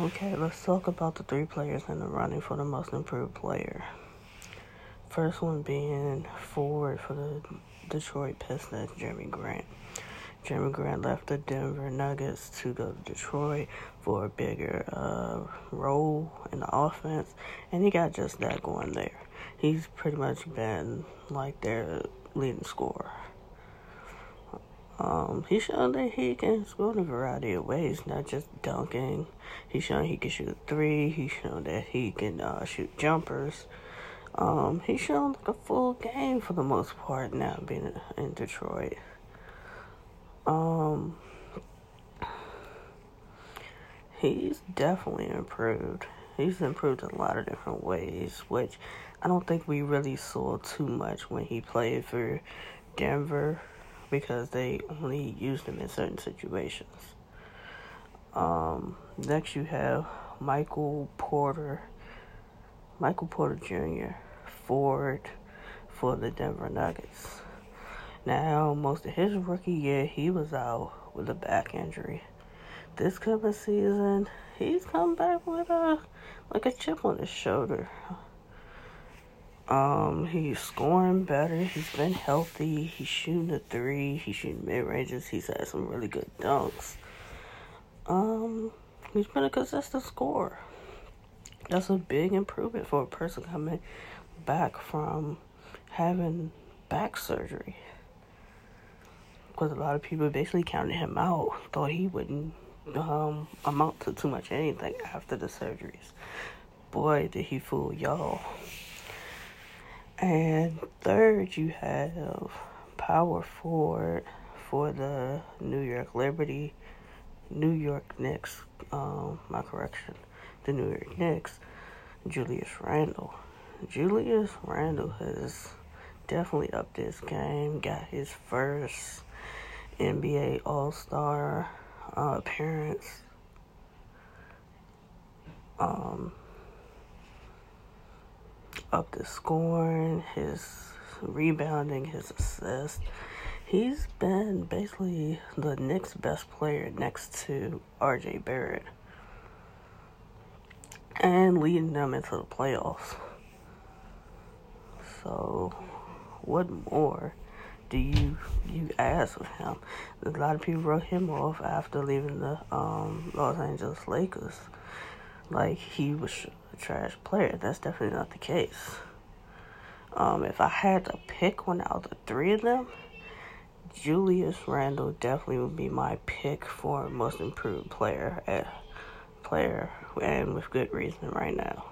Okay, let's talk about the three players in the running for the most improved player. First one being forward for the Detroit Pistons, Jerami Grant. Jerami Grant left the Denver Nuggets to go to Detroit for a bigger uh, role in the offense, and he got just that going there. He's pretty much been like their leading scorer. Um, he's shown that he can score in a variety of ways, not just dunking. He's shown he can shoot three. He's shown that he can uh, shoot jumpers. Um, he's shown like a full game for the most part now being in Detroit. Um, he's definitely improved. He's improved in a lot of different ways, which I don't think we really saw too much when he played for Denver because they only use them in certain situations. Um, next, you have Michael Porter, Michael Porter Jr., Ford for the Denver Nuggets. Now, most of his rookie year, he was out with a back injury. This coming season, he's come back with a like a chip on his shoulder. Um, he's scoring better. He's been healthy. He's shooting the three. He's shooting mid ranges. He's had some really good dunks. Um, he's been a consistent scorer. That's a big improvement for a person coming back from having back surgery. Because a lot of people basically counted him out, thought he wouldn't um, amount to too much anything after the surgeries. Boy, did he fool y'all. And third, you have power forward for the New York Liberty, New York Knicks, um, my correction, the New York Knicks, Julius Randle. Julius Randle has definitely upped his game, got his first NBA All Star uh, appearance. Um, up the scoring, his rebounding, his assists. He's been basically the Knicks' best player next to RJ Barrett and leading them into the playoffs. So, what more do you you ask of him? A lot of people wrote him off after leaving the um, Los Angeles Lakers, like he was a trash player. That's definitely not the case. Um, if I had to pick one out of the three of them, Julius Randle definitely would be my pick for most improved player at player and with good reason right now.